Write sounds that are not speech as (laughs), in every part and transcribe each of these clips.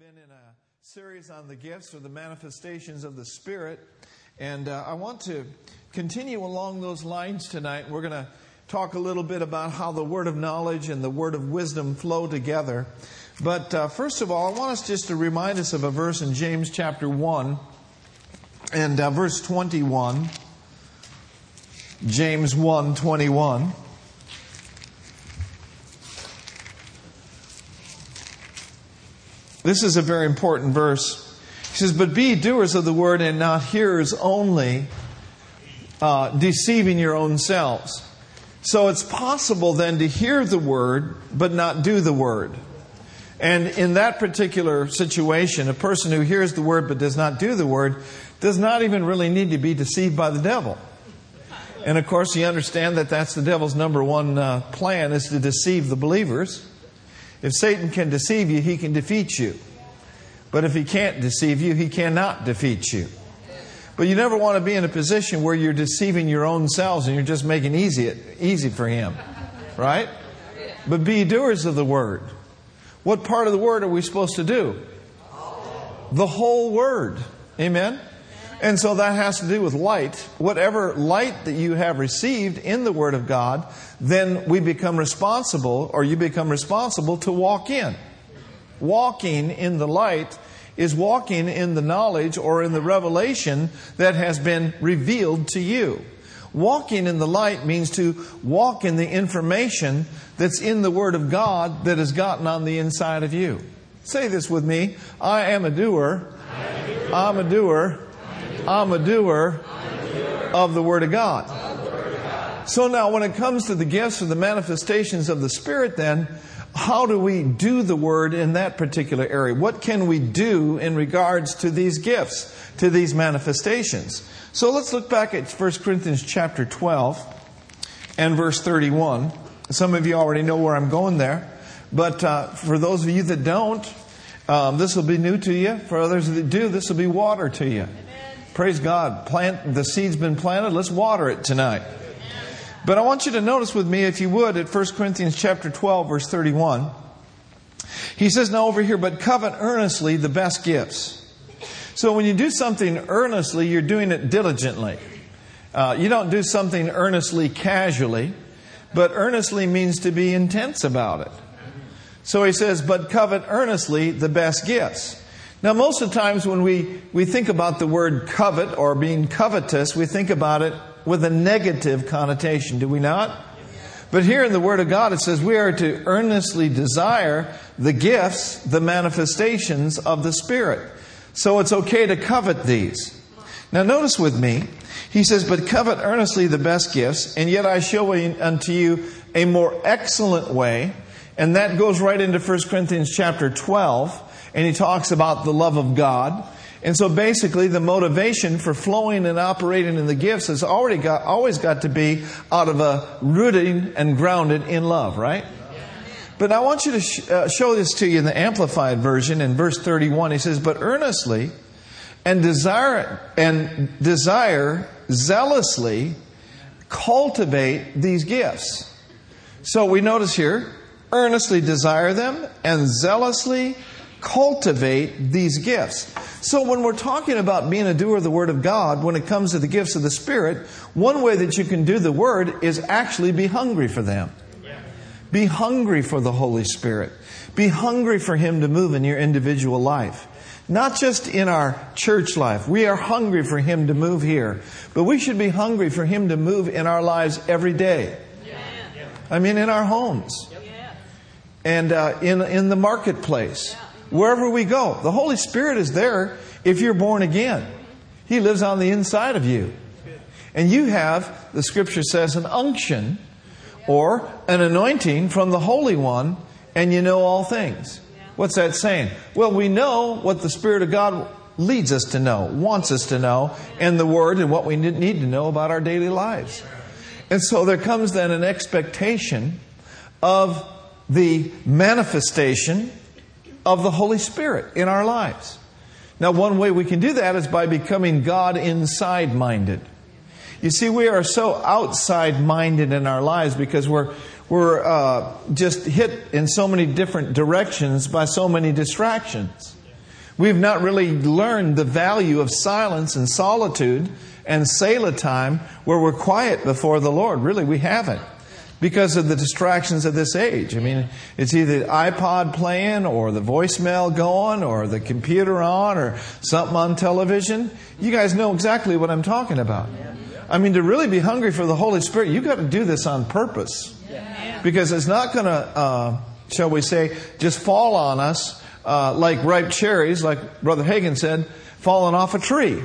been in a series on the gifts or the manifestations of the Spirit, and uh, I want to continue along those lines tonight. We're going to talk a little bit about how the word of knowledge and the word of wisdom flow together. But uh, first of all, I want us just to remind us of a verse in James chapter 1 and uh, verse 21. James 1 21. This is a very important verse. He says, But be doers of the word and not hearers only, uh, deceiving your own selves. So it's possible then to hear the word, but not do the word. And in that particular situation, a person who hears the word but does not do the word does not even really need to be deceived by the devil. And of course, you understand that that's the devil's number one uh, plan is to deceive the believers. If Satan can deceive you, he can defeat you. But if he can't deceive you, he cannot defeat you. But you never want to be in a position where you're deceiving your own selves and you're just making easy easy for him. Right? But be doers of the word. What part of the word are we supposed to do? The whole word. Amen. And so that has to do with light. Whatever light that you have received in the Word of God, then we become responsible, or you become responsible to walk in. Walking in the light is walking in the knowledge or in the revelation that has been revealed to you. Walking in the light means to walk in the information that's in the Word of God that has gotten on the inside of you. Say this with me I am a doer. I'm a doer I'm a doer of the Word of God. So now, when it comes to the gifts or the manifestations of the Spirit, then, how do we do the Word in that particular area? What can we do in regards to these gifts, to these manifestations? So let's look back at 1 Corinthians chapter 12 and verse 31. Some of you already know where I'm going there. But uh, for those of you that don't, um, this will be new to you. For others that do, this will be water to you. Praise God. Plant the seed's been planted. Let's water it tonight. But I want you to notice with me, if you would, at 1 Corinthians chapter 12, verse 31. He says now over here, but covet earnestly the best gifts. So when you do something earnestly, you're doing it diligently. Uh, you don't do something earnestly casually, but earnestly means to be intense about it. So he says, but covet earnestly the best gifts. Now, most of the times when we, we think about the word covet or being covetous, we think about it with a negative connotation, do we not? But here in the Word of God, it says we are to earnestly desire the gifts, the manifestations of the Spirit. So it's okay to covet these. Now, notice with me, he says, But covet earnestly the best gifts, and yet I show unto you a more excellent way. And that goes right into 1 Corinthians chapter 12 and he talks about the love of God. And so basically the motivation for flowing and operating in the gifts has already got, always got to be out of a rooted and grounded in love, right? But I want you to sh- uh, show this to you in the Amplified Version in verse 31. He says, But earnestly and desire, and desire zealously cultivate these gifts. So we notice here, earnestly desire them and zealously cultivate these gifts. So when we're talking about being a doer of the Word of God, when it comes to the gifts of the Spirit, one way that you can do the Word is actually be hungry for them. Be hungry for the Holy Spirit. Be hungry for Him to move in your individual life. Not just in our church life. We are hungry for Him to move here. But we should be hungry for Him to move in our lives every day. I mean, in our homes. And uh, in, in the marketplace wherever we go. The Holy Spirit is there if you're born again. He lives on the inside of you. And you have, the scripture says, an unction or an anointing from the Holy One, and you know all things. What's that saying? Well, we know what the Spirit of God leads us to know, wants us to know, and the Word and what we need to know about our daily lives. And so there comes then an expectation of the manifestation of the Holy Spirit in our lives. Now, one way we can do that is by becoming God inside minded. You see, we are so outside minded in our lives because we're, we're uh, just hit in so many different directions by so many distractions. We've not really learned the value of silence and solitude and Selah time where we're quiet before the Lord. Really, we haven't because of the distractions of this age. I mean, it's either the iPod playing or the voicemail going or the computer on or something on television. You guys know exactly what I'm talking about. I mean, to really be hungry for the Holy Spirit, you've got to do this on purpose. Because it's not going to, uh, shall we say, just fall on us uh, like ripe cherries, like Brother Hagin said, falling off a tree.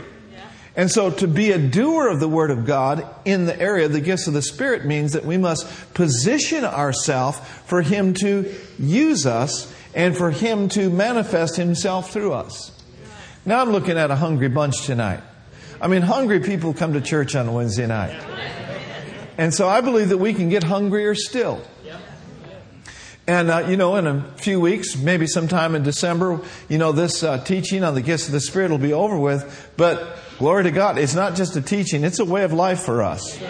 And so to be a doer of the Word of God in the area of the gifts of the Spirit means that we must position ourselves for Him to use us and for Him to manifest Himself through us. Now I'm looking at a hungry bunch tonight. I mean, hungry people come to church on Wednesday night. And so I believe that we can get hungrier still. And, uh, you know, in a few weeks, maybe sometime in December, you know, this uh, teaching on the gifts of the Spirit will be over with. But glory to God, it's not just a teaching, it's a way of life for us.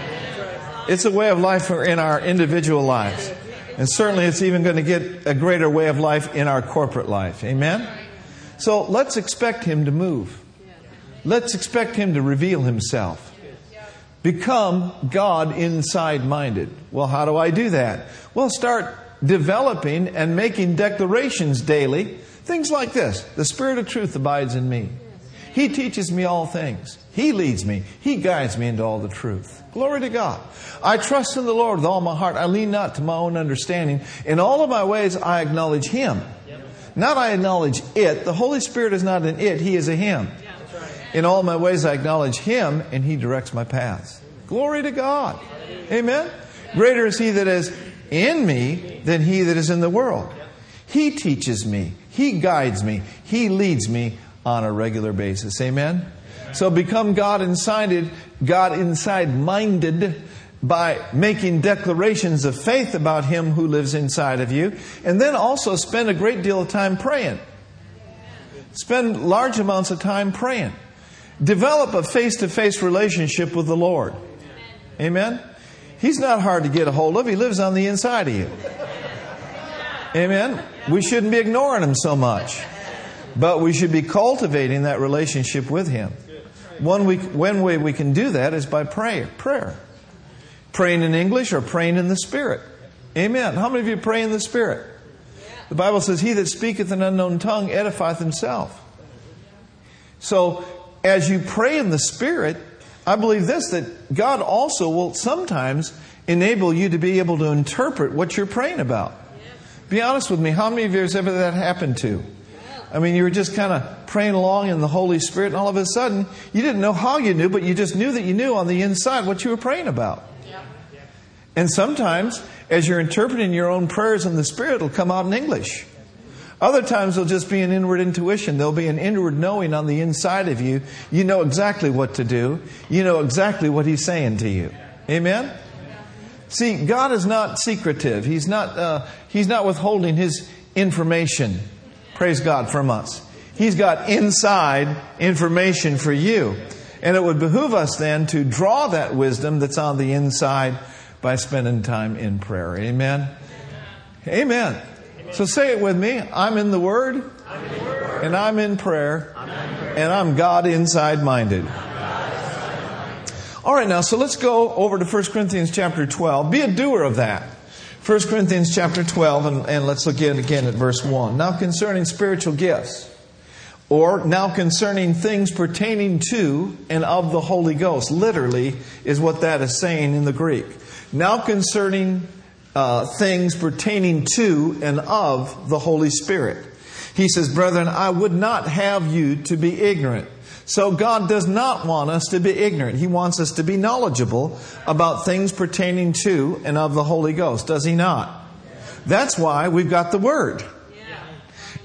It's a way of life in our individual lives. And certainly it's even going to get a greater way of life in our corporate life. Amen? So let's expect Him to move. Let's expect Him to reveal Himself. Become God inside minded. Well, how do I do that? Well, start developing and making declarations daily. Things like this The Spirit of truth abides in me. He teaches me all things. He leads me. He guides me into all the truth. Glory to God. I trust in the Lord with all my heart. I lean not to my own understanding. In all of my ways, I acknowledge Him. Not I acknowledge it. The Holy Spirit is not an it, He is a Him. In all my ways, I acknowledge Him, and He directs my paths. Glory to God. Amen. Greater is He that is in me than he that is in the world. He teaches me, he guides me, he leads me on a regular basis. Amen. So become God inside God inside minded by making declarations of faith about him who lives inside of you and then also spend a great deal of time praying. Spend large amounts of time praying. Develop a face to face relationship with the Lord. Amen. He's not hard to get a hold of. He lives on the inside of you. Amen. We shouldn't be ignoring him so much. But we should be cultivating that relationship with him. One, we, one way we can do that is by prayer. Prayer. Praying in English or praying in the Spirit. Amen. How many of you pray in the Spirit? The Bible says, He that speaketh an unknown tongue edifieth himself. So, as you pray in the Spirit, I believe this that God also will sometimes enable you to be able to interpret what you're praying about. Be honest with me, how many of you has ever that happened to? I mean, you were just kind of praying along in the Holy Spirit, and all of a sudden, you didn't know how you knew, but you just knew that you knew on the inside what you were praying about. And sometimes, as you're interpreting your own prayers in the Spirit, it'll come out in English. Other times there'll just be an inward intuition. There'll be an inward knowing on the inside of you. You know exactly what to do. You know exactly what He's saying to you. Amen? See, God is not secretive. He's not, uh, he's not withholding His information, praise God, from us. He's got inside information for you. And it would behoove us then to draw that wisdom that's on the inside by spending time in prayer. Amen? Amen. So say it with me. I'm in the Word, and I'm in prayer, and I'm God inside minded. All right, now, so let's go over to 1 Corinthians chapter 12. Be a doer of that. 1 Corinthians chapter 12, and, and let's look in again at verse 1. Now concerning spiritual gifts, or now concerning things pertaining to and of the Holy Ghost, literally is what that is saying in the Greek. Now concerning uh, things pertaining to and of the Holy Spirit. He says, Brethren, I would not have you to be ignorant. So God does not want us to be ignorant. He wants us to be knowledgeable about things pertaining to and of the Holy Ghost, does He not? That's why we've got the Word.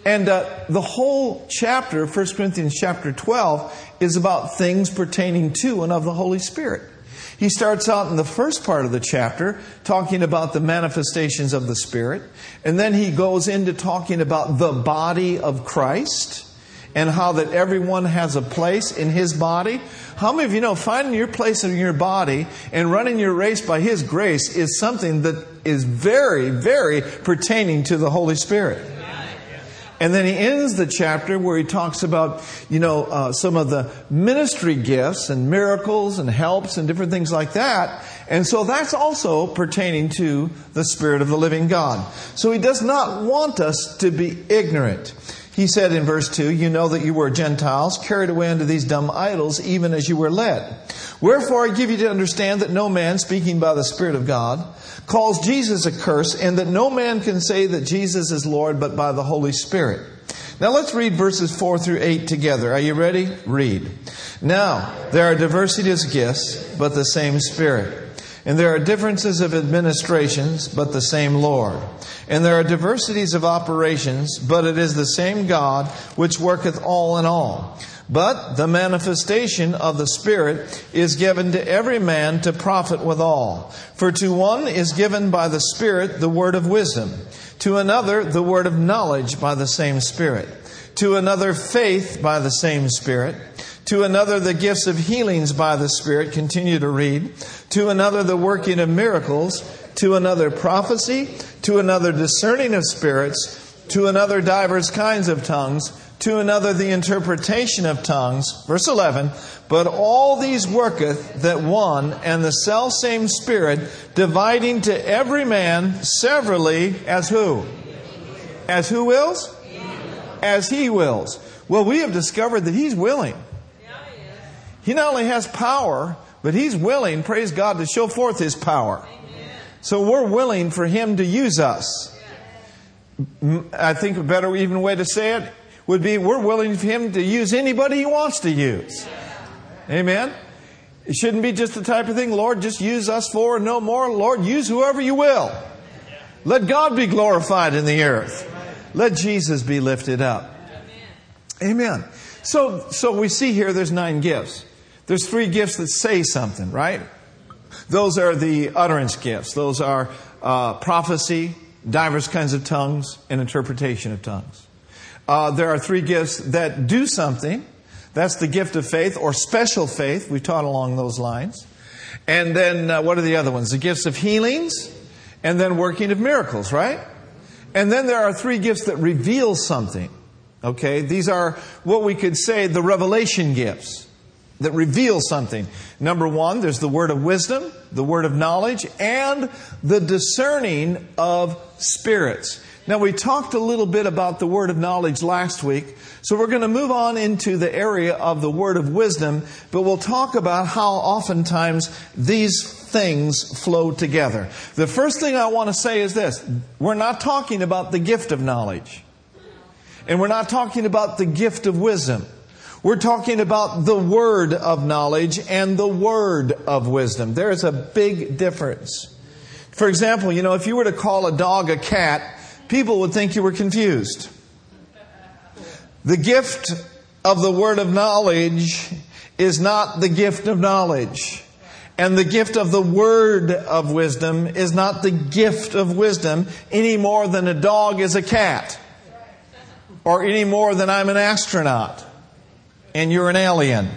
And uh, the whole chapter, 1 Corinthians chapter 12, is about things pertaining to and of the Holy Spirit. He starts out in the first part of the chapter talking about the manifestations of the Spirit, and then he goes into talking about the body of Christ and how that everyone has a place in his body. How many of you know finding your place in your body and running your race by his grace is something that is very, very pertaining to the Holy Spirit? And then he ends the chapter where he talks about, you know, uh, some of the ministry gifts and miracles and helps and different things like that. And so that's also pertaining to the Spirit of the living God. So he does not want us to be ignorant. He said in verse 2, You know that you were Gentiles, carried away unto these dumb idols, even as you were led. Wherefore I give you to understand that no man, speaking by the Spirit of God, calls Jesus a curse, and that no man can say that Jesus is Lord but by the Holy Spirit. Now let's read verses 4 through 8 together. Are you ready? Read. Now, there are diversities of gifts, but the same Spirit. And there are differences of administrations, but the same Lord. And there are diversities of operations, but it is the same God which worketh all in all. But the manifestation of the Spirit is given to every man to profit withal. For to one is given by the Spirit the word of wisdom, to another the word of knowledge by the same Spirit, to another faith by the same Spirit, to another the gifts of healings by the Spirit, continue to read, to another the working of miracles, to another prophecy, to another discerning of spirits, to another divers kinds of tongues, to another the interpretation of tongues. Verse 11, but all these worketh that one and the self same Spirit, dividing to every man severally as who? As who wills? As he wills. Well, we have discovered that he's willing. He not only has power, but he's willing, praise God, to show forth his power. So we're willing for him to use us. I think a better even way to say it would be we're willing for him to use anybody he wants to use. Amen. It shouldn't be just the type of thing, Lord, just use us for no more. Lord, use whoever you will. Let God be glorified in the earth. Let Jesus be lifted up. Amen. So, so we see here there's nine gifts. There's three gifts that say something, right? Those are the utterance gifts. Those are uh, prophecy, diverse kinds of tongues, and interpretation of tongues. Uh, there are three gifts that do something. That's the gift of faith or special faith. We taught along those lines. And then uh, what are the other ones? The gifts of healings and then working of miracles, right? And then there are three gifts that reveal something. Okay? These are what we could say the revelation gifts that reveal something. Number one, there's the word of wisdom, the word of knowledge, and the discerning of spirits. Now, we talked a little bit about the word of knowledge last week, so we're going to move on into the area of the word of wisdom, but we'll talk about how oftentimes these things flow together. The first thing I want to say is this we're not talking about the gift of knowledge, and we're not talking about the gift of wisdom. We're talking about the word of knowledge and the word of wisdom. There's a big difference. For example, you know, if you were to call a dog a cat, people would think you were confused. The gift of the word of knowledge is not the gift of knowledge. And the gift of the word of wisdom is not the gift of wisdom any more than a dog is a cat. Or any more than I'm an astronaut and you're an alien.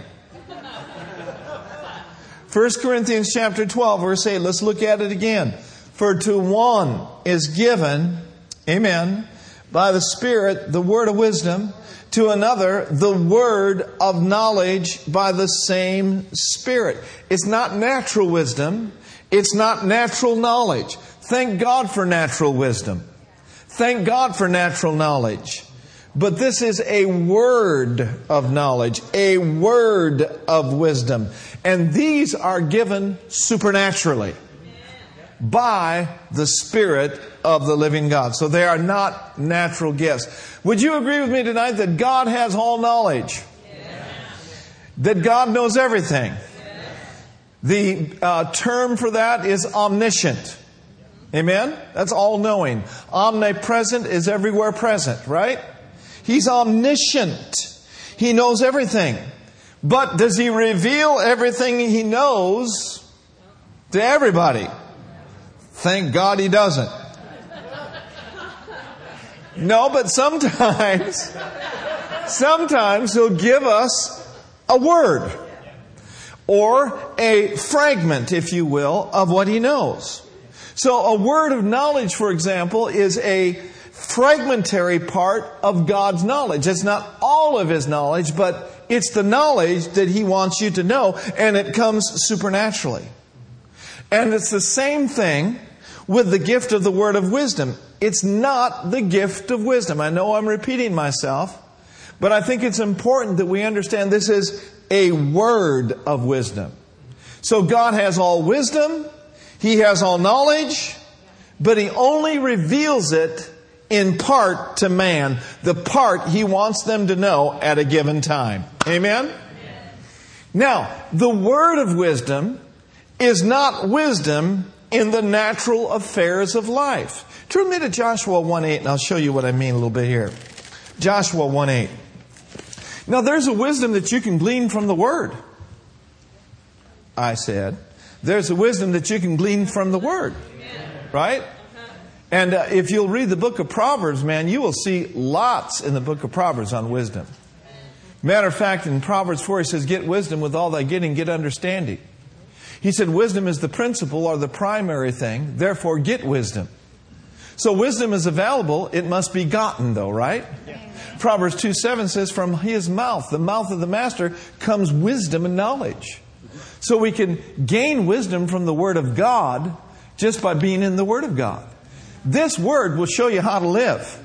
1 Corinthians chapter 12, verse 8. Let's look at it again. For to one is given, amen, by the Spirit the word of wisdom, to another the word of knowledge by the same Spirit. It's not natural wisdom, it's not natural knowledge. Thank God for natural wisdom. Thank God for natural knowledge. But this is a word of knowledge, a word of wisdom. And these are given supernaturally by the Spirit of the living God. So they are not natural gifts. Would you agree with me tonight that God has all knowledge? Yes. That God knows everything? Yes. The uh, term for that is omniscient. Amen? That's all knowing. Omnipresent is everywhere present, right? He's omniscient. He knows everything. But does he reveal everything he knows to everybody? Thank God he doesn't. No, but sometimes, sometimes he'll give us a word or a fragment, if you will, of what he knows. So a word of knowledge, for example, is a fragmentary part of God's knowledge. It's not all of His knowledge, but it's the knowledge that He wants you to know, and it comes supernaturally. And it's the same thing with the gift of the word of wisdom. It's not the gift of wisdom. I know I'm repeating myself, but I think it's important that we understand this is a word of wisdom. So God has all wisdom, He has all knowledge, but He only reveals it in part to man, the part He wants them to know at a given time. Amen? Now, the word of wisdom is not wisdom in the natural affairs of life. Turn me to Joshua 1 8, and I'll show you what I mean a little bit here. Joshua 1 8. Now, there's a wisdom that you can glean from the Word. I said, there's a wisdom that you can glean from the Word. Right? And uh, if you'll read the book of Proverbs, man, you will see lots in the book of Proverbs on wisdom. Matter of fact, in Proverbs 4, he says, Get wisdom with all thy getting, get understanding. He said, Wisdom is the principal or the primary thing, therefore, get wisdom. So, wisdom is available, it must be gotten, though, right? Yeah. Proverbs 2 7 says, From his mouth, the mouth of the master, comes wisdom and knowledge. So we can gain wisdom from the Word of God just by being in the Word of God. This Word will show you how to live.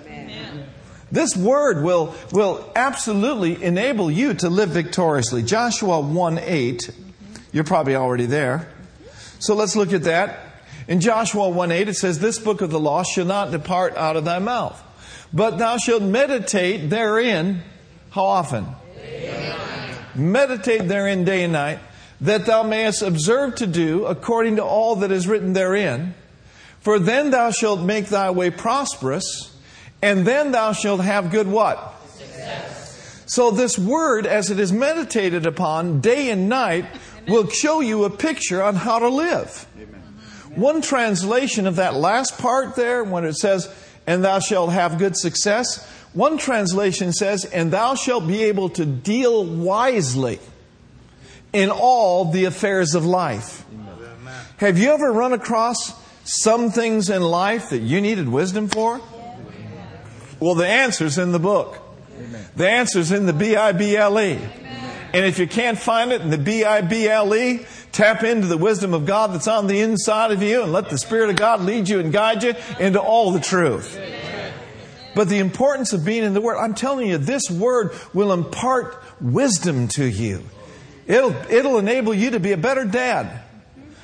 This Word will, will absolutely enable you to live victoriously. Joshua 1 8, you're probably already there. So let's look at that. In Joshua 1 8, it says, This book of the law shall not depart out of thy mouth but thou shalt meditate therein, how often? Meditate therein day and night, that thou mayest observe to do according to all that is written therein. For then thou shalt make thy way prosperous, and then thou shalt have good what? Success. So this word, as it is meditated upon day and night, will show you a picture on how to live. Amen. One translation of that last part there, when it says, and thou shalt have good success. One translation says, and thou shalt be able to deal wisely in all the affairs of life. Have you ever run across some things in life that you needed wisdom for? Well, the answer's in the book. The answer's in the B I B L E. And if you can't find it in the B I B L E, tap into the wisdom of God that's on the inside of you and let the Spirit of God lead you and guide you into all the truth. But the importance of being in the Word, I'm telling you, this Word will impart wisdom to you. It'll, it'll enable you to be a better dad,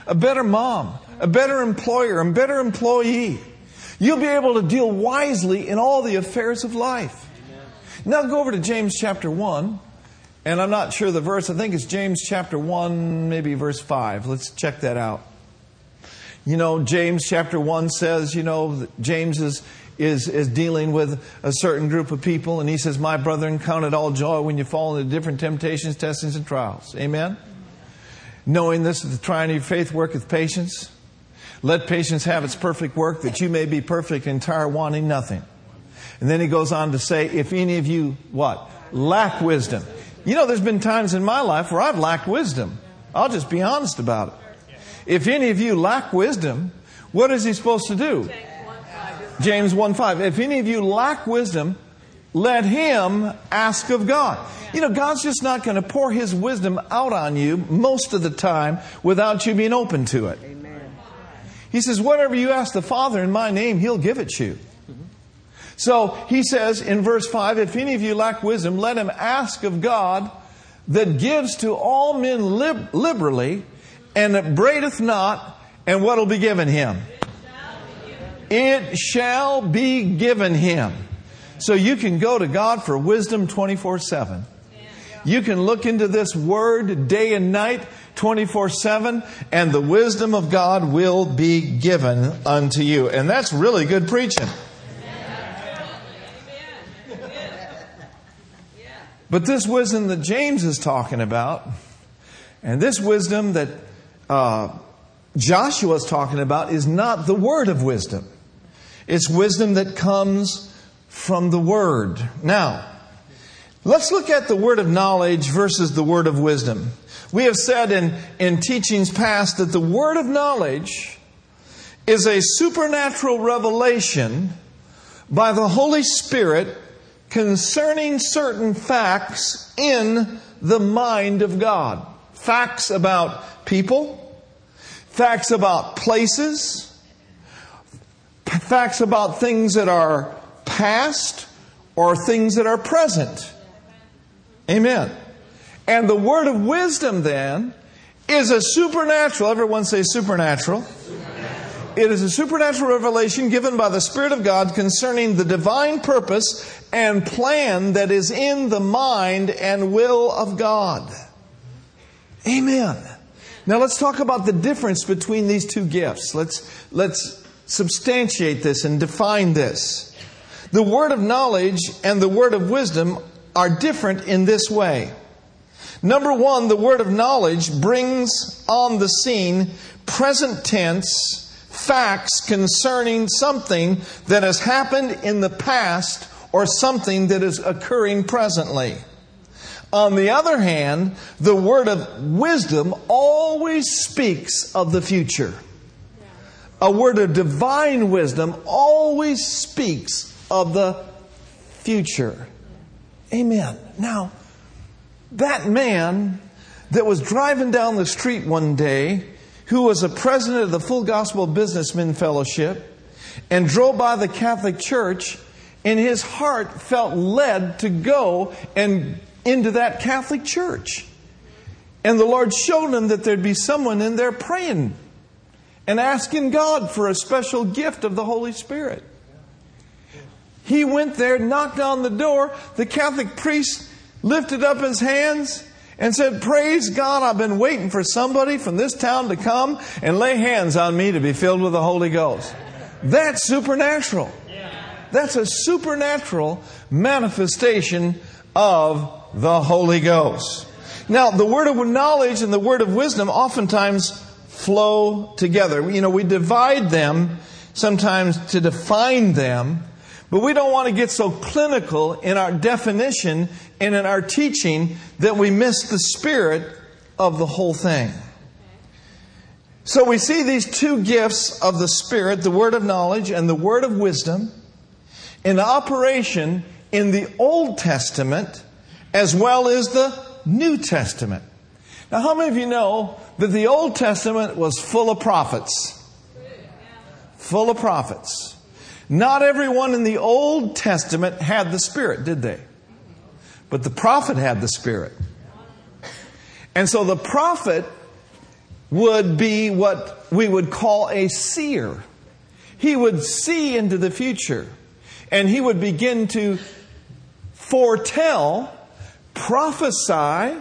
a better mom, a better employer, a better employee. You'll be able to deal wisely in all the affairs of life. Now go over to James chapter 1. And I'm not sure the verse. I think it's James chapter 1, maybe verse 5. Let's check that out. You know, James chapter 1 says, you know, James is, is, is dealing with a certain group of people, and he says, My brethren, count it all joy when you fall into different temptations, testings, and trials. Amen? Knowing this, that the trying of your faith worketh patience. Let patience have its perfect work, that you may be perfect, entire, wanting nothing. And then he goes on to say, If any of you, what? Lack wisdom. You know, there's been times in my life where I've lacked wisdom. I'll just be honest about it. If any of you lack wisdom, what is he supposed to do? James 1 5. If any of you lack wisdom, let him ask of God. You know, God's just not going to pour his wisdom out on you most of the time without you being open to it. He says, Whatever you ask the Father in my name, he'll give it you. So he says in verse 5 If any of you lack wisdom, let him ask of God that gives to all men lib- liberally and that braideth not, and what will be given him? It shall be given him. So you can go to God for wisdom 24 7. You can look into this word day and night 24 7, and the wisdom of God will be given unto you. And that's really good preaching. But this wisdom that James is talking about, and this wisdom that uh, Joshua is talking about, is not the word of wisdom. It's wisdom that comes from the word. Now, let's look at the word of knowledge versus the word of wisdom. We have said in, in teachings past that the word of knowledge is a supernatural revelation by the Holy Spirit concerning certain facts in the mind of God. Facts about people, facts about places, facts about things that are past or things that are present. Amen. And the word of wisdom then is a supernatural, everyone say supernatural. supernatural. It is a supernatural revelation given by the Spirit of God concerning the divine purpose and plan that is in the mind and will of God. Amen. Now let's talk about the difference between these two gifts. Let's, let's substantiate this and define this. The word of knowledge and the word of wisdom are different in this way. Number one, the word of knowledge brings on the scene present tense facts concerning something that has happened in the past or something that is occurring presently. On the other hand, the word of wisdom always speaks of the future. A word of divine wisdom always speaks of the future. Amen. Now, that man that was driving down the street one day, who was a president of the Full Gospel Businessmen Fellowship, and drove by the Catholic Church, and his heart felt led to go and into that Catholic church. And the Lord showed him that there'd be someone in there praying and asking God for a special gift of the Holy Spirit. He went there, knocked on the door. The Catholic priest lifted up his hands and said, Praise God, I've been waiting for somebody from this town to come and lay hands on me to be filled with the Holy Ghost. That's supernatural. That's a supernatural manifestation of the Holy Ghost. Now, the word of knowledge and the word of wisdom oftentimes flow together. You know, we divide them sometimes to define them but we don't want to get so clinical in our definition and in our teaching that we miss the spirit of the whole thing. So we see these two gifts of the Spirit, the word of knowledge and the word of wisdom, in operation in the Old Testament as well as the New Testament. Now, how many of you know that the Old Testament was full of prophets? Full of prophets. Not everyone in the Old Testament had the Spirit, did they? But the prophet had the Spirit. And so the prophet would be what we would call a seer. He would see into the future and he would begin to foretell, prophesy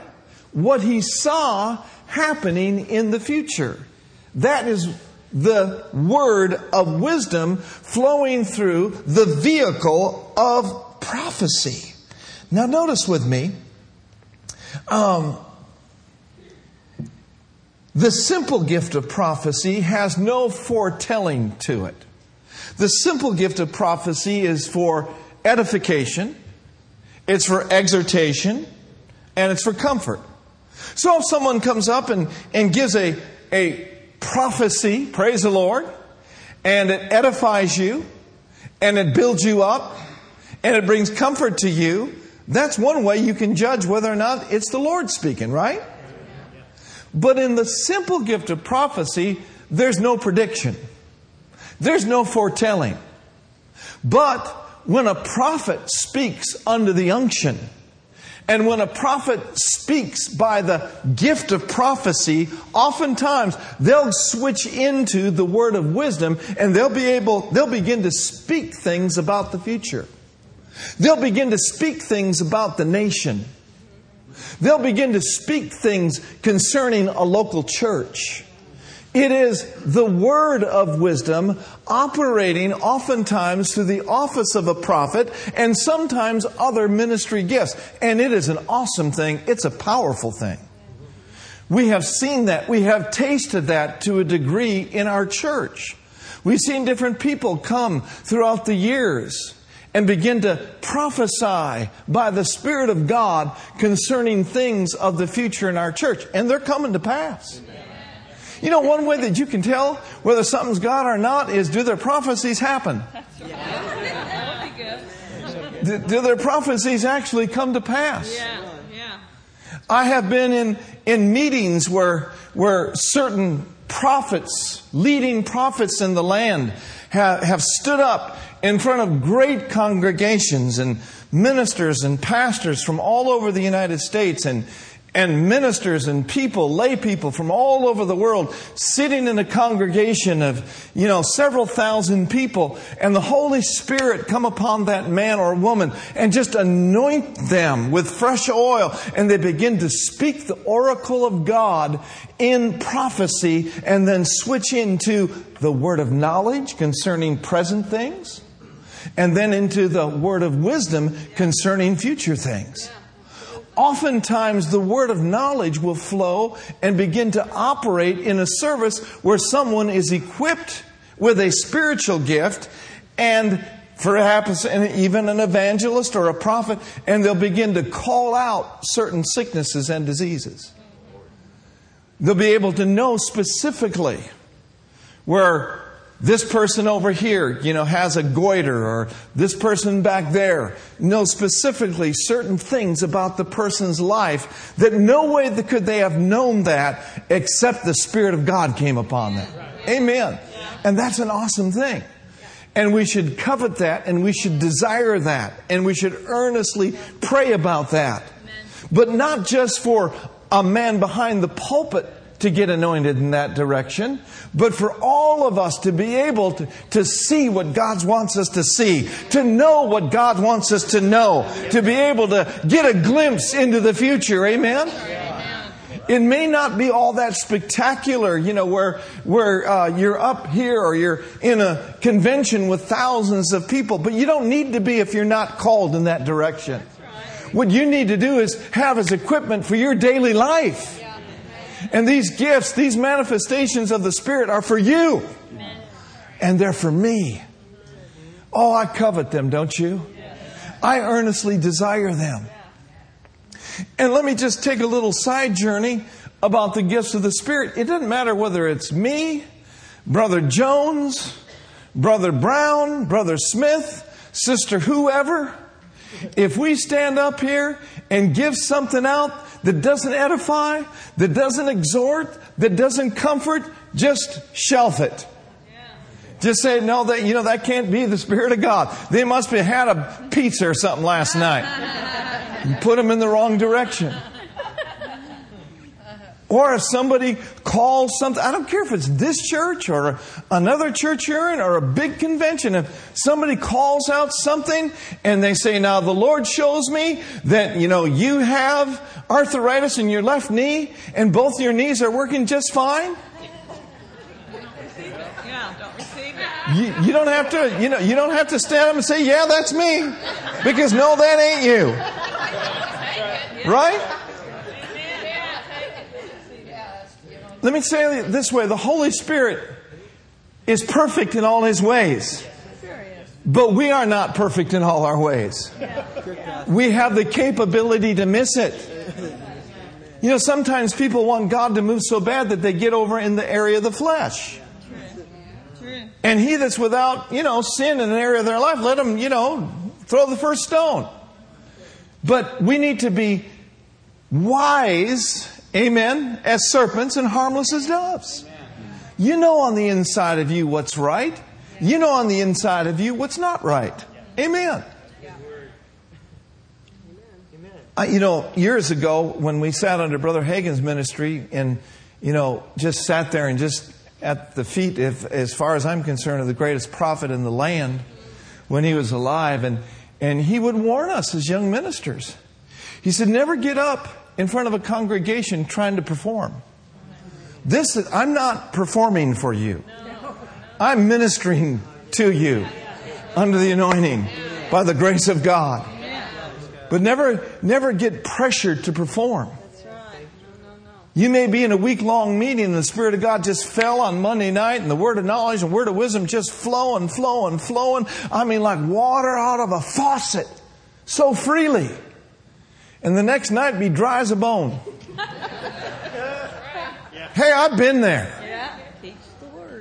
what he saw happening in the future. That is the word of wisdom flowing through the vehicle of prophecy. Now, notice with me, um, the simple gift of prophecy has no foretelling to it. The simple gift of prophecy is for edification, it's for exhortation, and it's for comfort. So if someone comes up and, and gives a, a prophecy, praise the Lord, and it edifies you, and it builds you up, and it brings comfort to you, that's one way you can judge whether or not it's the Lord speaking, right? But in the simple gift of prophecy, there's no prediction. There's no foretelling. But when a prophet speaks under the unction, and when a prophet speaks by the gift of prophecy, oftentimes they'll switch into the word of wisdom and they'll be able, they'll begin to speak things about the future. They'll begin to speak things about the nation. They'll begin to speak things concerning a local church. It is the word of wisdom operating oftentimes through the office of a prophet and sometimes other ministry gifts. And it is an awesome thing. It's a powerful thing. We have seen that. We have tasted that to a degree in our church. We've seen different people come throughout the years and begin to prophesy by the Spirit of God concerning things of the future in our church. And they're coming to pass. You know, one way that you can tell whether something's God or not is do their prophecies happen? do, do their prophecies actually come to pass? Yeah. Yeah. I have been in, in meetings where, where certain prophets, leading prophets in the land, have, have stood up in front of great congregations and ministers and pastors from all over the United States and, and ministers and people, lay people from all over the world sitting in a congregation of, you know, several thousand people and the Holy Spirit come upon that man or woman and just anoint them with fresh oil and they begin to speak the oracle of God in prophecy and then switch into the word of knowledge concerning present things and then into the word of wisdom concerning future things oftentimes the word of knowledge will flow and begin to operate in a service where someone is equipped with a spiritual gift and perhaps even an evangelist or a prophet, and they'll begin to call out certain sicknesses and diseases. They'll be able to know specifically where this person over here, you know, has a goiter, or this person back there knows specifically certain things about the person's life that no way could they have known that except the Spirit of God came upon them. Amen. And that's an awesome thing. And we should covet that and we should desire that and we should earnestly pray about that. But not just for a man behind the pulpit to get anointed in that direction, but for all of us to be able to, to see what God wants us to see, to know what God wants us to know, to be able to get a glimpse into the future. Amen? It may not be all that spectacular, you know, where, where uh, you're up here or you're in a convention with thousands of people, but you don't need to be if you're not called in that direction. What you need to do is have as equipment for your daily life. And these gifts, these manifestations of the Spirit are for you. And they're for me. Oh, I covet them, don't you? I earnestly desire them. And let me just take a little side journey about the gifts of the Spirit. It doesn't matter whether it's me, Brother Jones, Brother Brown, Brother Smith, Sister whoever. If we stand up here and give something out that doesn't edify, that doesn't exhort, that doesn't comfort, just shelf it. Just say, no, that, you know, that can't be the Spirit of God. They must have had a pizza or something last night. You put them in the wrong direction. Or if somebody calls something, I don't care if it's this church or another church in or a big convention, if somebody calls out something and they say, now the Lord shows me that, you know, you have arthritis in your left knee and both your knees are working just fine. You, you don't have to, you know, you don't have to stand up and say, yeah, that's me. Because no, that ain't you. Right? Let me say it this way the Holy Spirit is perfect in all his ways. But we are not perfect in all our ways. We have the capability to miss it. You know, sometimes people want God to move so bad that they get over in the area of the flesh. And he that's without, you know, sin in an area of their life, let him, you know, throw the first stone. But we need to be wise Amen. As serpents and harmless as doves. You know on the inside of you what's right. You know on the inside of you what's not right. Amen. Uh, you know, years ago when we sat under Brother Hagin's ministry and, you know, just sat there and just at the feet, if, as far as I'm concerned, of the greatest prophet in the land when he was alive. And, and he would warn us as young ministers. He said, never get up in front of a congregation trying to perform. This is, I'm not performing for you. I'm ministering to you under the anointing by the grace of God. But never, never get pressured to perform. You may be in a week long meeting and the Spirit of God just fell on Monday night and the word of knowledge and word of wisdom just flowing, flowing, flowing. I mean, like water out of a faucet so freely and the next night be dry as a bone. Hey, I've been there.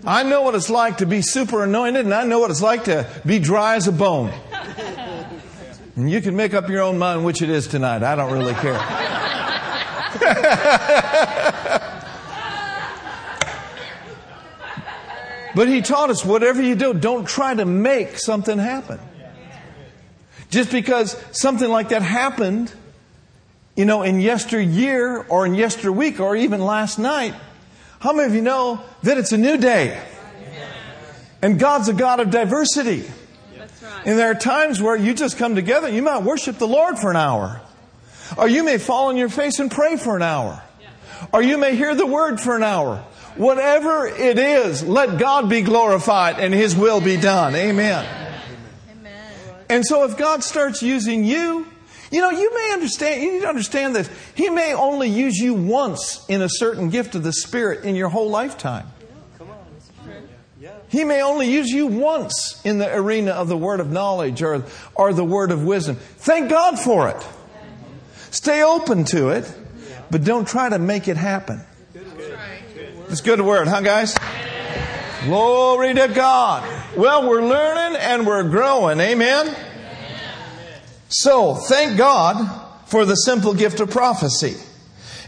I know what it's like to be super anointed, and I know what it's like to be dry as a bone. And you can make up your own mind which it is tonight. I don't really care. (laughs) but he taught us whatever you do, don't try to make something happen. Just because something like that happened, you know, in yesteryear or in yesterweek or even last night, how many of you know that it's a new day? And God's a God of diversity. And there are times where you just come together, you might worship the Lord for an hour. Or you may fall on your face and pray for an hour. Or you may hear the word for an hour. Whatever it is, let God be glorified and His will be done. Amen. Amen. And so if God starts using you, you know, you may understand, you need to understand that He may only use you once in a certain gift of the Spirit in your whole lifetime. He may only use you once in the arena of the word of knowledge or, or the word of wisdom. Thank God for it. Stay open to it, but don't try to make it happen. It's good word, huh, guys? Glory to God. Well, we're learning and we're growing. Amen? So, thank God for the simple gift of prophecy.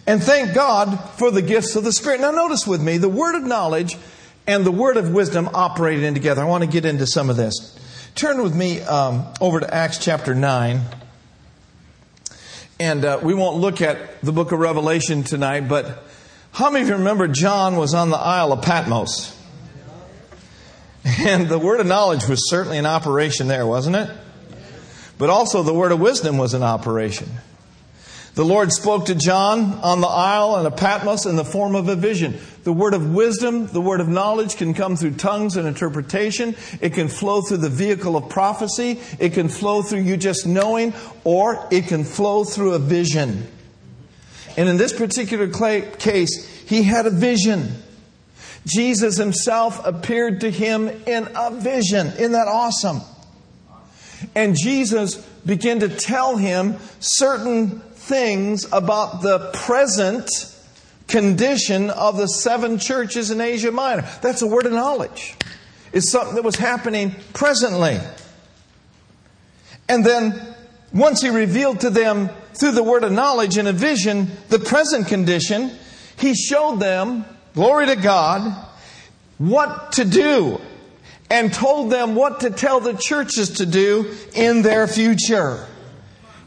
And thank God for the gifts of the Spirit. Now, notice with me, the word of knowledge and the word of wisdom operating together. I want to get into some of this. Turn with me um, over to Acts chapter 9. And uh, we won't look at the book of Revelation tonight, but how many of you remember John was on the Isle of Patmos? (laughs) And the word of knowledge was certainly in operation there, wasn't it? But also the word of wisdom was in operation. The Lord spoke to John on the isle and a Patmos in the form of a vision. The word of wisdom, the word of knowledge can come through tongues and interpretation. It can flow through the vehicle of prophecy. It can flow through you just knowing, or it can flow through a vision. And in this particular case, he had a vision. Jesus himself appeared to him in a vision. Isn't that awesome? And Jesus began to tell him certain things about the present condition of the seven churches in Asia Minor. That's a word of knowledge. It's something that was happening presently. And then, once he revealed to them through the word of knowledge in a vision the present condition, he showed them, glory to God, what to do and told them what to tell the churches to do in their future.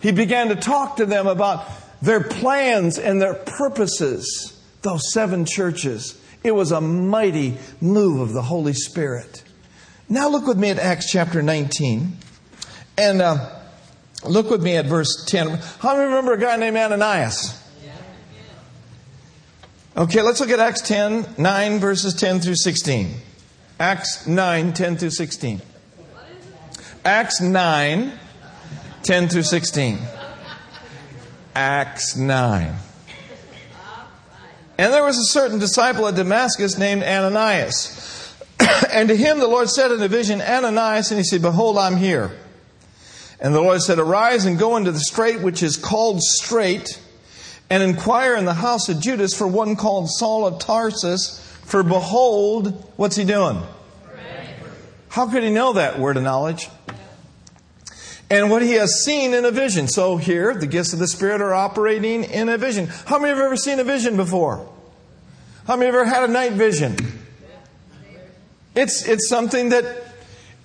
He began to talk to them about their plans and their purposes, those seven churches. It was a mighty move of the Holy Spirit. Now look with me at Acts chapter 19. And uh, look with me at verse 10. How many remember a guy named Ananias? Okay, let's look at Acts 10, 9, verses 10 through 16. Acts 9, 10 through 16. Acts 9, 10 through 16. Acts 9. And there was a certain disciple at Damascus named Ananias. (coughs) and to him the Lord said in a vision, Ananias, and he said, Behold, I'm here. And the Lord said, Arise and go into the strait which is called Straight, and inquire in the house of Judas for one called Saul of Tarsus, for behold, what's he doing? How could he know that word of knowledge? and what he has seen in a vision. So here, the gifts of the Spirit are operating in a vision. How many have ever seen a vision before? How many have ever had a night vision? It's, it's something that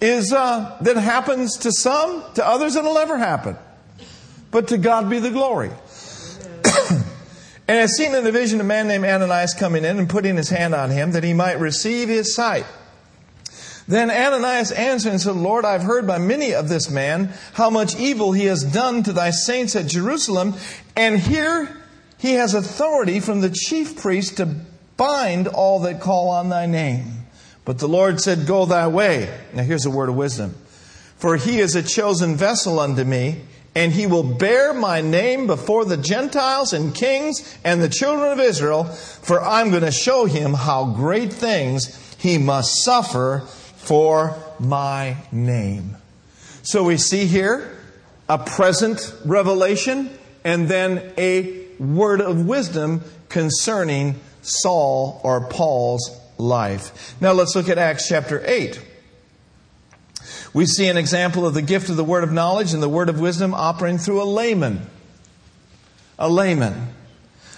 is, uh, that happens to some, to others it'll never happen. But to God be the glory. And I've seen in a vision a man named Ananias coming in and putting his hand on him that he might receive his sight. Then Ananias answered and said, Lord, I've heard by many of this man how much evil he has done to thy saints at Jerusalem, and here he has authority from the chief priest to bind all that call on thy name. But the Lord said, Go thy way. Now here's a word of wisdom. For he is a chosen vessel unto me, and he will bear my name before the Gentiles and kings and the children of Israel, for I'm going to show him how great things he must suffer for my name. So we see here a present revelation and then a word of wisdom concerning Saul or Paul's life. Now let's look at Acts chapter 8. We see an example of the gift of the word of knowledge and the word of wisdom operating through a layman. A layman.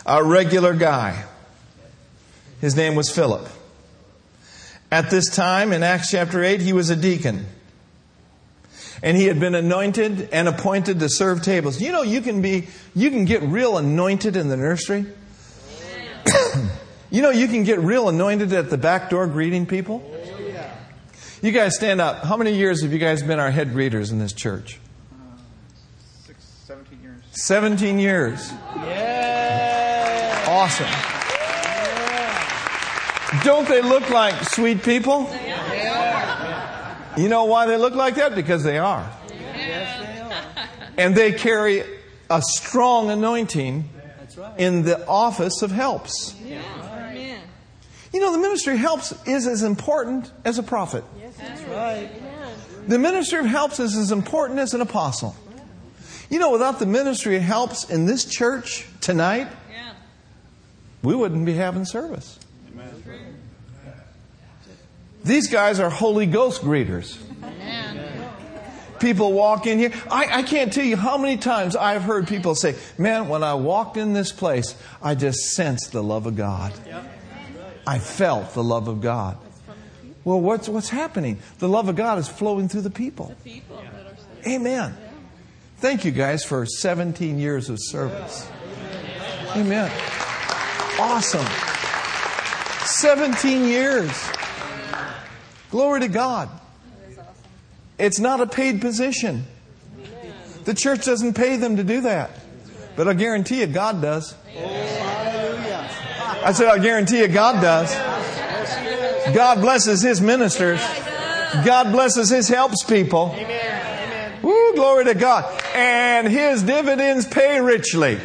A regular guy. His name was Philip. At this time, in Acts chapter 8, he was a deacon. And he had been anointed and appointed to serve tables. You know, you can be, you can get real anointed in the nursery. (coughs) you know, you can get real anointed at the back door greeting people. You guys stand up. How many years have you guys been our head readers in this church? Uh, six, 17 years. 17 years. Yeah. Awesome. Don't they look like sweet people? You know why they look like that? Because they are. And they carry a strong anointing in the office of helps. You know, the ministry of helps is as important as a prophet. That's right. The ministry of helps is as important as an apostle. You know, without the ministry of helps in this church tonight, we wouldn't be having service. These guys are Holy Ghost greeters. People walk in here. I, I, can't tell you how many times I've heard people say, Man, when I walked in this place, I just sensed the love of God. I felt the love of God. Well, what's, what's happening? The love of God is flowing through the people. The people, Amen. Thank you guys for 17 years of service. Amen. Awesome. 17 years. Glory to God. It's not a paid position. The church doesn't pay them to do that. But I guarantee you, God does. Oh, I said, I guarantee you, God does. God blesses His ministers. God blesses His helps people. Woo, glory to God. And His dividends pay richly.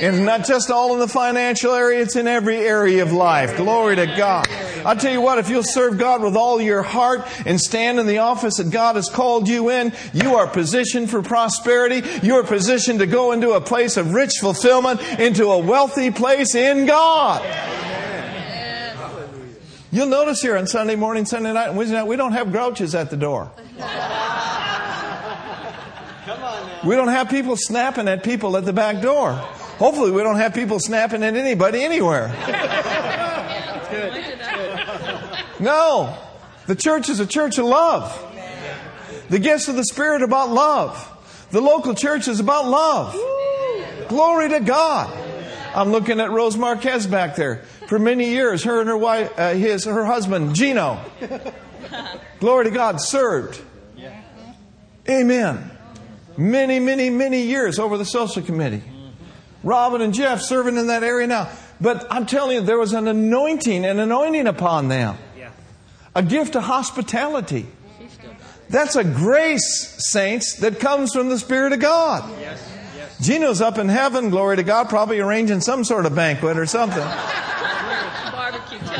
And not just all in the financial area, it's in every area of life. Glory to God. I tell you what, if you'll serve God with all your heart and stand in the office that God has called you in, you are positioned for prosperity. You are positioned to go into a place of rich fulfillment, into a wealthy place in God. You'll notice here on Sunday morning, Sunday night, and Wednesday night, we don't have grouches at the door. We don't have people snapping at people at the back door. Hopefully, we don't have people snapping at anybody anywhere. (laughs) Good. (laughs) No. The church is a church of love. The gifts of the Spirit about love. The local church is about love. Glory to God. I'm looking at Rose Marquez back there. For many years, her and her wife, uh, his, her husband, Gino. Glory to God, served. Amen. Many, many, many years over the social committee. Robin and Jeff serving in that area now. But I'm telling you, there was an anointing, an anointing upon them. A gift of hospitality. That's a grace, saints, that comes from the Spirit of God. Gino's up in heaven, glory to God, probably arranging some sort of banquet or something.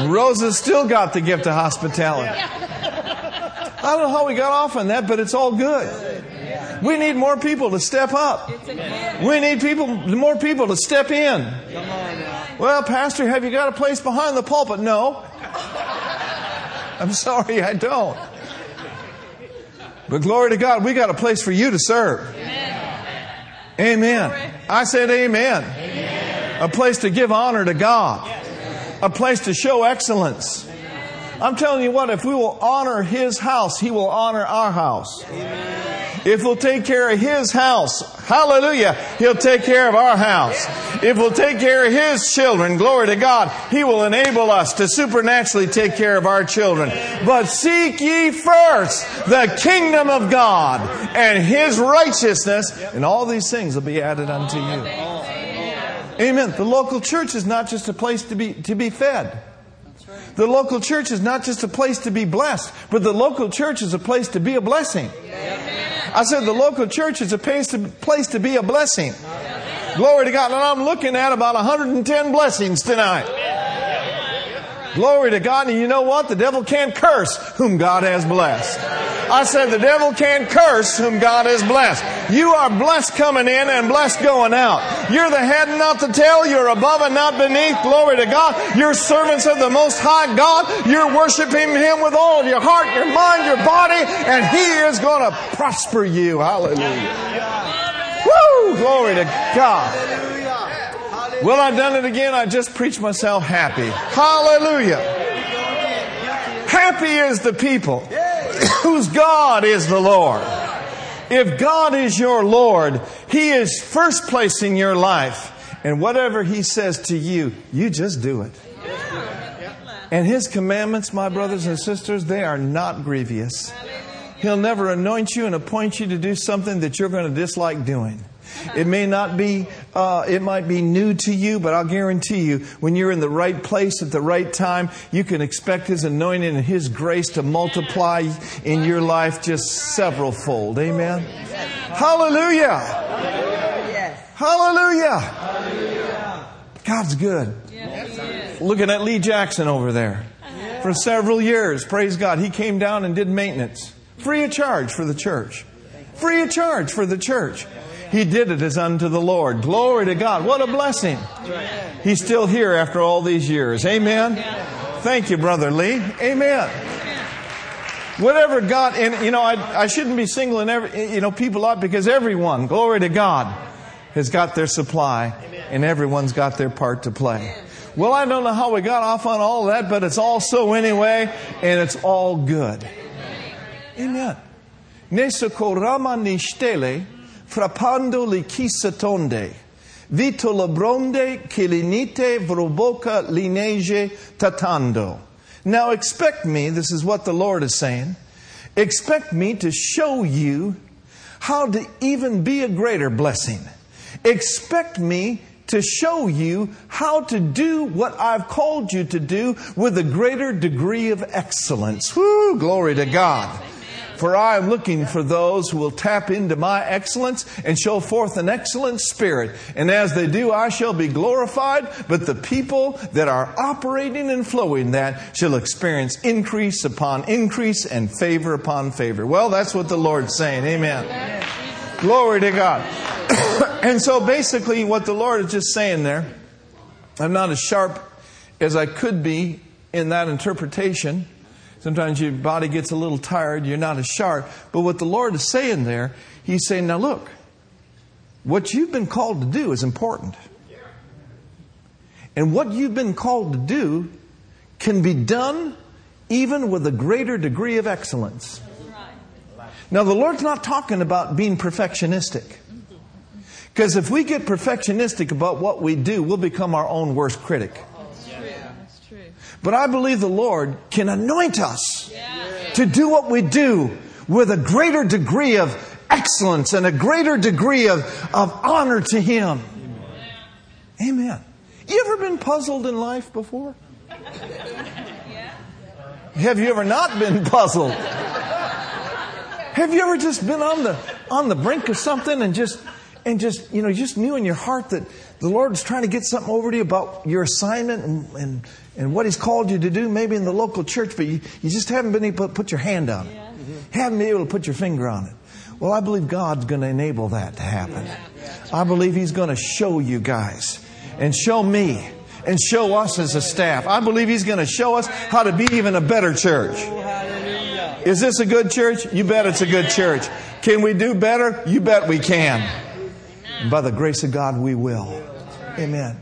Rosa's still got the gift of hospitality. I don't know how we got off on that, but it's all good. We need more people to step up. We need people, more people to step in. Well, Pastor, have you got a place behind the pulpit? No. I'm sorry, I don't. But glory to God, we got a place for you to serve. Amen. I said amen. amen. A place to give honor to God. A place to show excellence. I'm telling you what, if we will honor His house, He will honor our house. If we'll take care of His house, hallelujah, He'll take care of our house. If we'll take care of His children, glory to God, He will enable us to supernaturally take care of our children. But seek ye first the kingdom of God and His righteousness, and all these things will be added unto you. Amen. The local church is not just a place to be, to be fed. The local church is not just a place to be blessed, but the local church is a place to be a blessing. I said the local church is a place to, place to be a blessing. Glory to God. And I'm looking at about 110 blessings tonight. Glory to God. And you know what? The devil can't curse whom God has blessed. I said the devil can't curse whom God has blessed. You are blessed coming in and blessed going out. You're the head and not the tail. You're above and not beneath. Glory to God. You're servants of the Most High God. You're worshiping Him with all of your heart, your mind, your body, and He is going to prosper you. Hallelujah. Woo! Glory to God. Well, I've done it again. I just preached myself happy. Hallelujah. Happy is the people whose God is the Lord. If God is your Lord, He is first place in your life. And whatever He says to you, you just do it. And His commandments, my brothers and sisters, they are not grievous. He'll never anoint you and appoint you to do something that you're going to dislike doing. It may not be, uh, it might be new to you, but I'll guarantee you, when you're in the right place at the right time, you can expect His anointing and His grace to multiply in your life just several fold. Amen? Hallelujah! Hallelujah! God's good. Looking at Lee Jackson over there. For several years, praise God, he came down and did maintenance. Free of charge for the church. Free of charge for the church. He did it as unto the Lord. Glory to God. What a blessing. He's still here after all these years. Amen. Thank you, Brother Lee. Amen. Whatever God, and you know, I, I shouldn't be singling every, you know, people out because everyone, glory to God, has got their supply and everyone's got their part to play. Well, I don't know how we got off on all that, but it's all so anyway, and it's all good. Amen. Nesokorama nishtele frappando li tonde. Vito labronde che linite vroboca linege tatando. Now expect me, this is what the Lord is saying, expect me to show you how to even be a greater blessing. Expect me to show you how to do what I've called you to do with a greater degree of excellence. Whoo, glory to God. For I am looking for those who will tap into my excellence and show forth an excellent spirit. And as they do, I shall be glorified, but the people that are operating and flowing that shall experience increase upon increase and favor upon favor. Well, that's what the Lord's saying. Amen. Glory to God. (coughs) and so basically, what the Lord is just saying there, I'm not as sharp as I could be in that interpretation. Sometimes your body gets a little tired, you're not as sharp. But what the Lord is saying there, He's saying, now look, what you've been called to do is important. And what you've been called to do can be done even with a greater degree of excellence. Now, the Lord's not talking about being perfectionistic. Because if we get perfectionistic about what we do, we'll become our own worst critic. But I believe the Lord can anoint us to do what we do with a greater degree of excellence and a greater degree of, of honor to Him. Amen. You ever been puzzled in life before? Have you ever not been (laughs) puzzled? Have you ever just been on the on the brink of something and just and just you know just knew in your heart that the Lord's trying to get something over to you about your assignment and, and and what He's called you to do, maybe in the local church, but you, you just haven't been able to put your hand on it. Yeah. Mm-hmm. Haven't been able to put your finger on it. Well, I believe God's going to enable that to happen. I believe He's going to show you guys and show me and show us as a staff. I believe He's going to show us how to be even a better church. Is this a good church? You bet it's a good church. Can we do better? You bet we can. And by the grace of God, we will. Amen.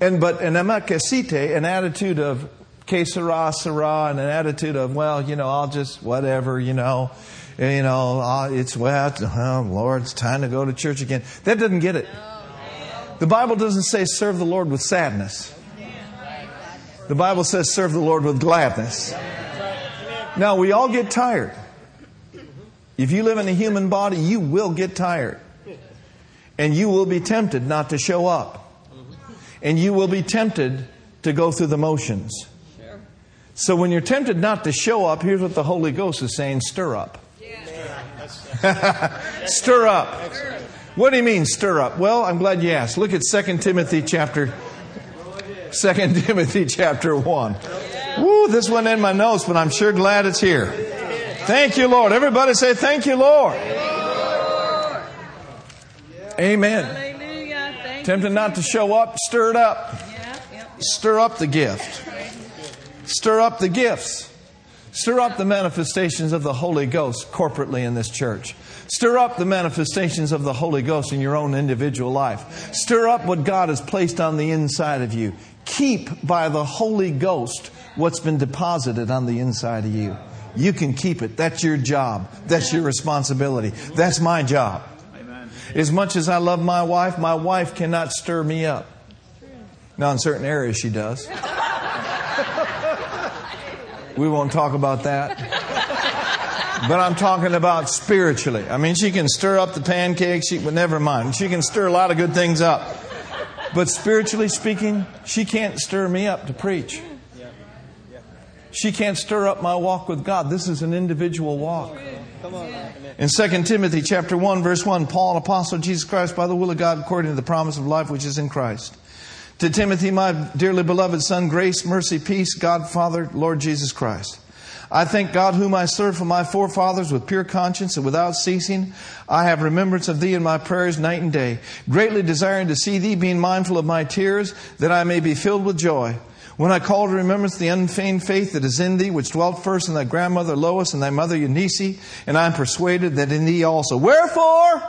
And but an amakasite, an attitude of que sera, sera, and an attitude of, well, you know, I'll just whatever, you know, you know, it's wet. Oh, Lord, it's time to go to church again. That doesn't get it. The Bible doesn't say serve the Lord with sadness. The Bible says serve the Lord with gladness. Now, we all get tired. If you live in a human body, you will get tired. And you will be tempted not to show up and you will be tempted to go through the motions. Sure. So when you're tempted not to show up, here's what the Holy Ghost is saying stir up. Yeah. (laughs) stir up. What do you mean, stir up? Well, I'm glad you asked. Look at 2 Timothy chapter Second Timothy chapter 1. Woo, this one in my notes, but I'm sure glad it's here. Thank you, Lord. Everybody say, Thank you, Lord. Amen. Tempted not to show up, stir it up. you. Yeah, yeah. Stir up the gift. Stir up the gifts. Stir up the manifestations of the Holy Ghost corporately in this church. Stir up the manifestations of the Holy Ghost in your own individual life. Stir up what God has placed on the inside of you. Keep by the Holy Ghost what's been deposited on the inside of you. You can keep it. That's your job. That's your responsibility. That's my job. As much as I love my wife, my wife cannot stir me up. Now, in certain areas, she does. We won't talk about that. But I'm talking about spiritually. I mean, she can stir up the pancakes, she, but never mind. She can stir a lot of good things up. But spiritually speaking, she can't stir me up to preach. She can't stir up my walk with God. This is an individual walk. In 2 Timothy chapter 1 verse 1, Paul, apostle of Jesus Christ by the will of God according to the promise of life which is in Christ. To Timothy, my dearly beloved son, grace, mercy, peace, God, Father, Lord Jesus Christ. I thank God whom I serve from my forefathers with pure conscience and without ceasing. I have remembrance of thee in my prayers night and day, greatly desiring to see thee, being mindful of my tears, that I may be filled with joy. When I call to remembrance the unfeigned faith that is in thee, which dwelt first in thy grandmother Lois and thy mother Eunice, and I am persuaded that in thee also. Wherefore,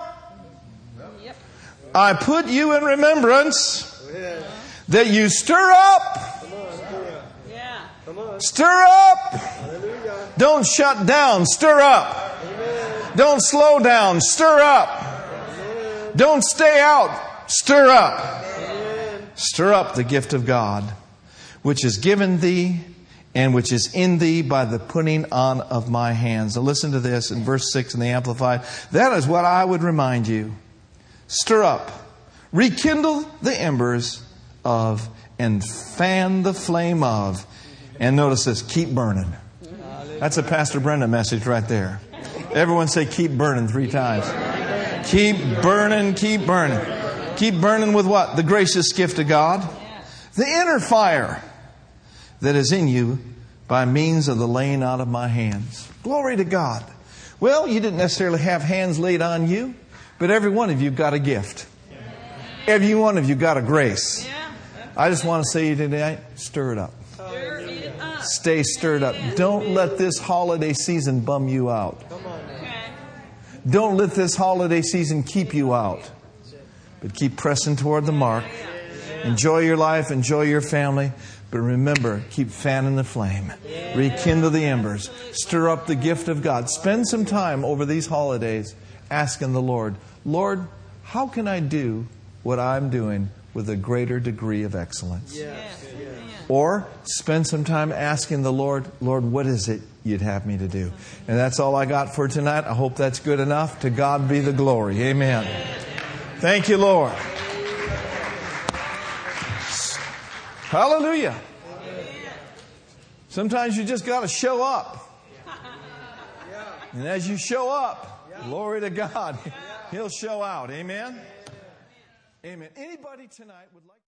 I put you in remembrance that you stir up, stir up. Don't shut down, stir up. Don't slow down, stir up. Don't stay out, stir up. Stir up the gift of God, which is given thee and which is in thee by the putting on of my hands. Now listen to this in verse 6 in the Amplified. That is what I would remind you. Stir up, rekindle the embers of, and fan the flame of. And notice this keep burning. That's a Pastor Brenda message right there. Everyone say, keep burning three times. Keep burning, keep burning. Keep burning with what? The gracious gift of God. The inner fire that is in you by means of the laying out of my hands. Glory to God. Well, you didn't necessarily have hands laid on you, but every one of you got a gift. Every one of you got a grace. I just want to say to you tonight, stir it up. Stir it up. Stay stirred up. Don't let this holiday season bum you out. Don't let this holiday season keep you out. But keep pressing toward the mark. Enjoy your life, enjoy your family. But remember, keep fanning the flame. Rekindle the embers. Stir up the gift of God. Spend some time over these holidays asking the Lord, Lord, how can I do what I'm doing with a greater degree of excellence? Yes. Amen. Or spend some time asking the Lord, Lord, what is it you'd have me to do? And that's all I got for tonight. I hope that's good enough. To God be the glory. Amen. Thank you, Lord. Hallelujah. Sometimes you just got to show up. And as you show up, glory to God, (laughs) He'll show out. Amen. Amen. Anybody tonight would like